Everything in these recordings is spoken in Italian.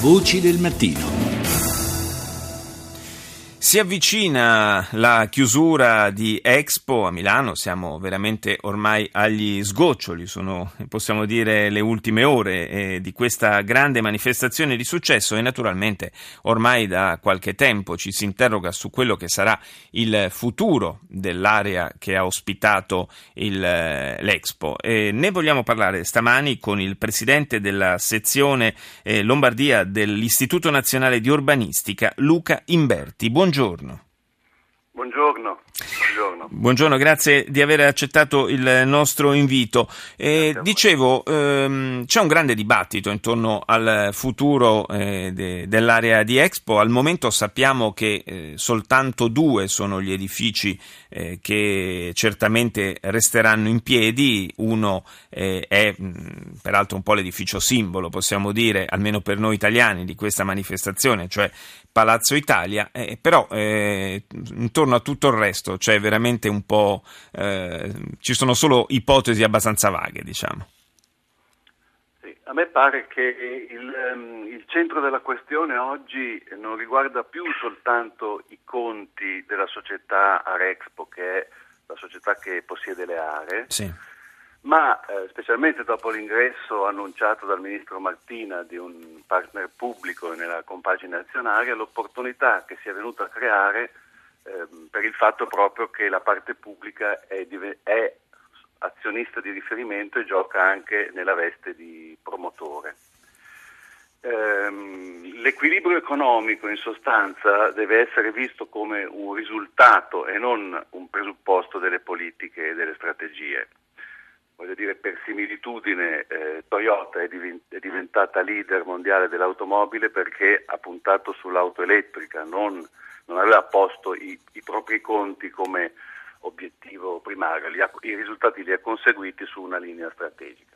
Voci del mattino. Si avvicina la chiusura di Expo a Milano, siamo veramente ormai agli sgoccioli, sono possiamo dire le ultime ore eh, di questa grande manifestazione di successo e naturalmente ormai da qualche tempo ci si interroga su quello che sarà il futuro dell'area che ha ospitato il, eh, l'Expo. E ne vogliamo parlare stamani con il presidente della sezione eh, Lombardia dell'Istituto Nazionale di Urbanistica, Luca Imberti. Buongiorno. Buongiorno. Buongiorno. Buongiorno. Buongiorno. grazie di aver accettato il nostro invito. Eh, dicevo, ehm, c'è un grande dibattito intorno al futuro eh, de, dell'area di Expo. Al momento sappiamo che eh, soltanto due sono gli edifici eh, che certamente resteranno in piedi. Uno eh, è mh, peraltro un po' l'edificio simbolo, possiamo dire, almeno per noi italiani, di questa manifestazione, cioè Palazzo Italia, eh, però intorno a tutto il resto c'è veramente un po', eh, ci sono solo ipotesi abbastanza vaghe, diciamo. Sì, a me pare che il, um, il, centro della questione oggi non riguarda più soltanto i conti della società Arexpo, che è la società che possiede le aree, sì ma eh, specialmente dopo l'ingresso annunciato dal ministro Martina di un partner pubblico nella compagine azionaria, l'opportunità che si è venuta a creare eh, per il fatto proprio che la parte pubblica è, è, azionista di riferimento e gioca anche nella veste di promotore. Ehm, l'equilibrio economico in sostanza deve essere visto come un risultato e non un presupposto delle politiche e delle strategie voglio dire, per similitudine eh, Toyota è, div- è, diventata leader mondiale dell'automobile perché ha puntato sull'auto elettrica, non, non aveva posto i, i, propri conti come obiettivo primario, ha, i risultati li ha conseguiti su una linea strategica.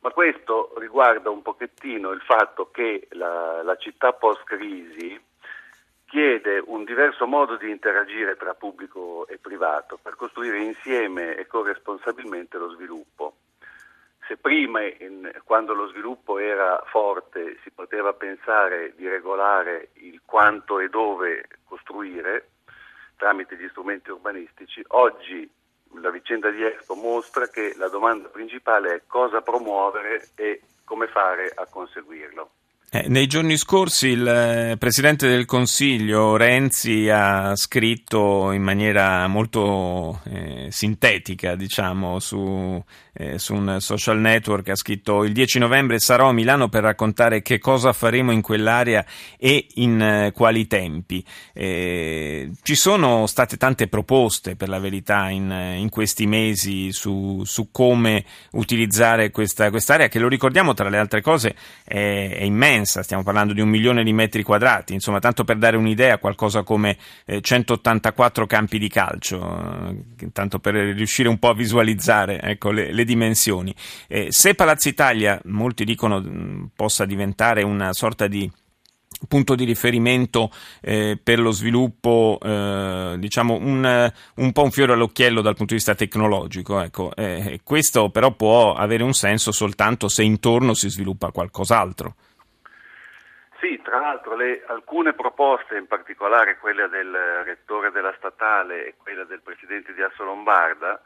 Ma questo riguarda un pochettino il fatto che la, la città post-crisi chiede un diverso modo di interagire tra pubblico e privato per costruire insieme e corresponsabilmente lo sviluppo. Se prima, in, quando lo sviluppo era forte, si poteva pensare di regolare il quanto e dove costruire tramite gli strumenti urbanistici, oggi la vicenda di Expo mostra che la domanda principale è cosa promuovere e come fare a conseguirlo. Eh, nei giorni scorsi il eh, Presidente del Consiglio Renzi ha scritto in maniera molto eh, sintetica, diciamo, su, eh, su, un social network, ha scritto il 10 novembre sarò a Milano per raccontare che cosa faremo in quell'area e in quali tempi. Ci sono state tante proposte, per la verità, in, in questi mesi su, su come utilizzare questa quest'area che, lo ricordiamo, tra le altre cose, è, è immensa immensa, stiamo parlando di un milione di metri quadrati, insomma, tanto per dare un'idea, qualcosa come eh, 184 campi di calcio, eh, tanto per riuscire un po' a visualizzare ecco, le, le, dimensioni. Eh, se Palazzo Italia, molti dicono, possa diventare una sorta di punto di riferimento eh, per lo sviluppo, eh, diciamo un, un, po' un fiore all'occhiello dal punto di vista tecnologico. Ecco. Eh, questo però può avere un senso soltanto se intorno si sviluppa qualcos'altro. Sì, tra l'altro le, alcune proposte, in particolare quella del rettore della statale e quella del presidente di Asso Lombarda,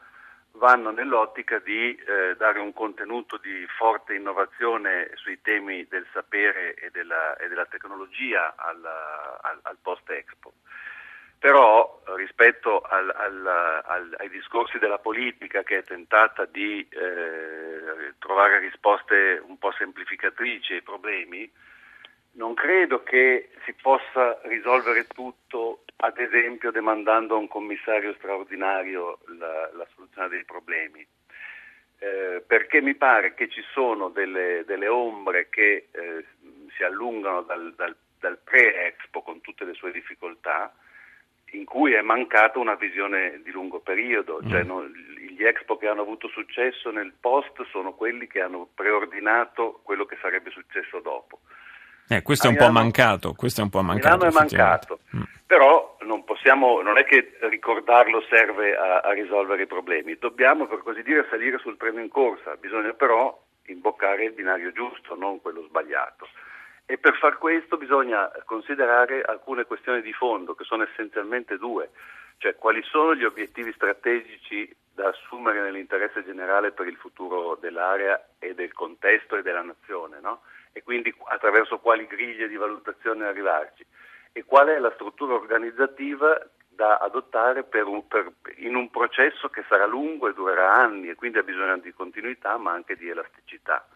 vanno nell'ottica di eh, dare un contenuto di forte innovazione sui temi del sapere e della, e della tecnologia al, al, al post-Expo. Però rispetto al, al, ai discorsi della politica che è tentata di eh, trovare risposte un po' semplificatrici ai problemi, non credo che si possa risolvere tutto, ad esempio, demandando a un commissario straordinario la, la soluzione dei problemi. Eh, perché mi pare che ci sono delle, delle ombre che eh, si allungano dal, dal, dal, pre-Expo con tutte le sue difficoltà, in cui è mancata una visione di lungo periodo, mm. cioè non, gli Expo che hanno avuto successo nel post sono quelli che hanno preordinato quello che sarebbe successo dopo. Eh, questo, è Milano, mancato, questo, è un po' mancato, Milano è mancato, mm. però non, possiamo, non è che ricordarlo serve a, a, risolvere i problemi, dobbiamo per così dire salire sul treno in corsa, bisogna però imboccare il binario giusto, non quello sbagliato. E per far questo bisogna considerare alcune questioni di fondo, che sono essenzialmente due, cioè quali sono gli obiettivi strategici da assumere nell'interesse generale per il futuro dell'area e del contesto e della nazione, no? e quindi attraverso quali griglie di valutazione arrivarci, e qual è la struttura organizzativa da adottare per un, per, in un processo che sarà lungo e durerà anni e quindi ha bisogno di continuità ma anche di elasticità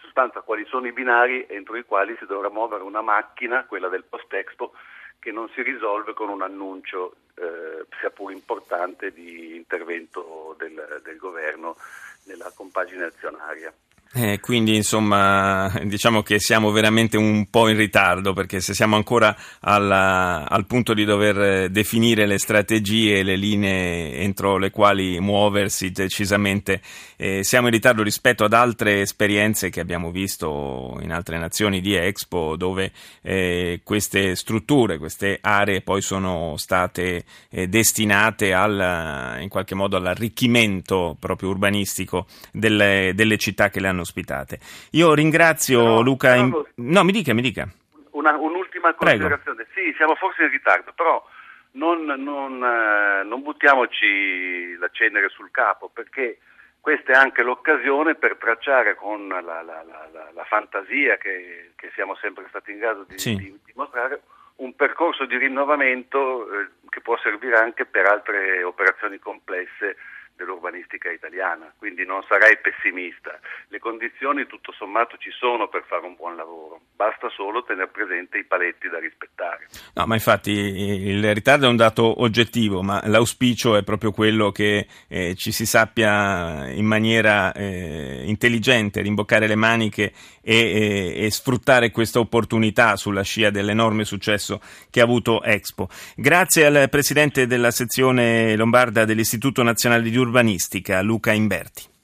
sostanza quali sono i binari entro i quali si dovrà muovere una macchina, quella del post-expo, che non si risolve con un annuncio, eh, sia pur importante, di intervento del, del governo nella compagine azionaria. Eh, quindi insomma diciamo che siamo veramente un po' in ritardo perché se siamo ancora alla, al punto di dover definire le strategie e le linee entro le quali muoversi decisamente eh, siamo in ritardo rispetto ad altre esperienze che abbiamo visto in altre nazioni di Expo dove eh, queste strutture, queste aree poi sono state eh, destinate al, in qualche modo all'arricchimento proprio urbanistico delle, delle città che le hanno hanno ospitate. Io ringrazio no, Luca. In... No, mi dica, mi dica. Una, un'ultima considerazione. Prego. Sì, siamo forse in ritardo, però non, non, eh, non buttiamoci la cenere sul capo perché questa è anche l'occasione per tracciare con la, la, la, la fantasia che, che, siamo sempre stati in grado di, sì. di, di mostrare un percorso di rinnovamento eh, che può servire anche per altre operazioni complesse dell'urbanistica italiana, quindi non sarei pessimista. Le condizioni tutto sommato ci sono per fare un buon lavoro, basta solo tenere presente i paletti da rispettare. No, ma infatti il ritardo è un dato oggettivo, ma l'auspicio è proprio quello che eh, ci si sappia in maniera eh, intelligente rimboccare le maniche e, e, e sfruttare questa opportunità sulla scia dell'enorme successo che ha avuto Expo. Grazie al presidente della sezione lombarda dell'Istituto Nazionale di Urbanistica, Luca Imberti.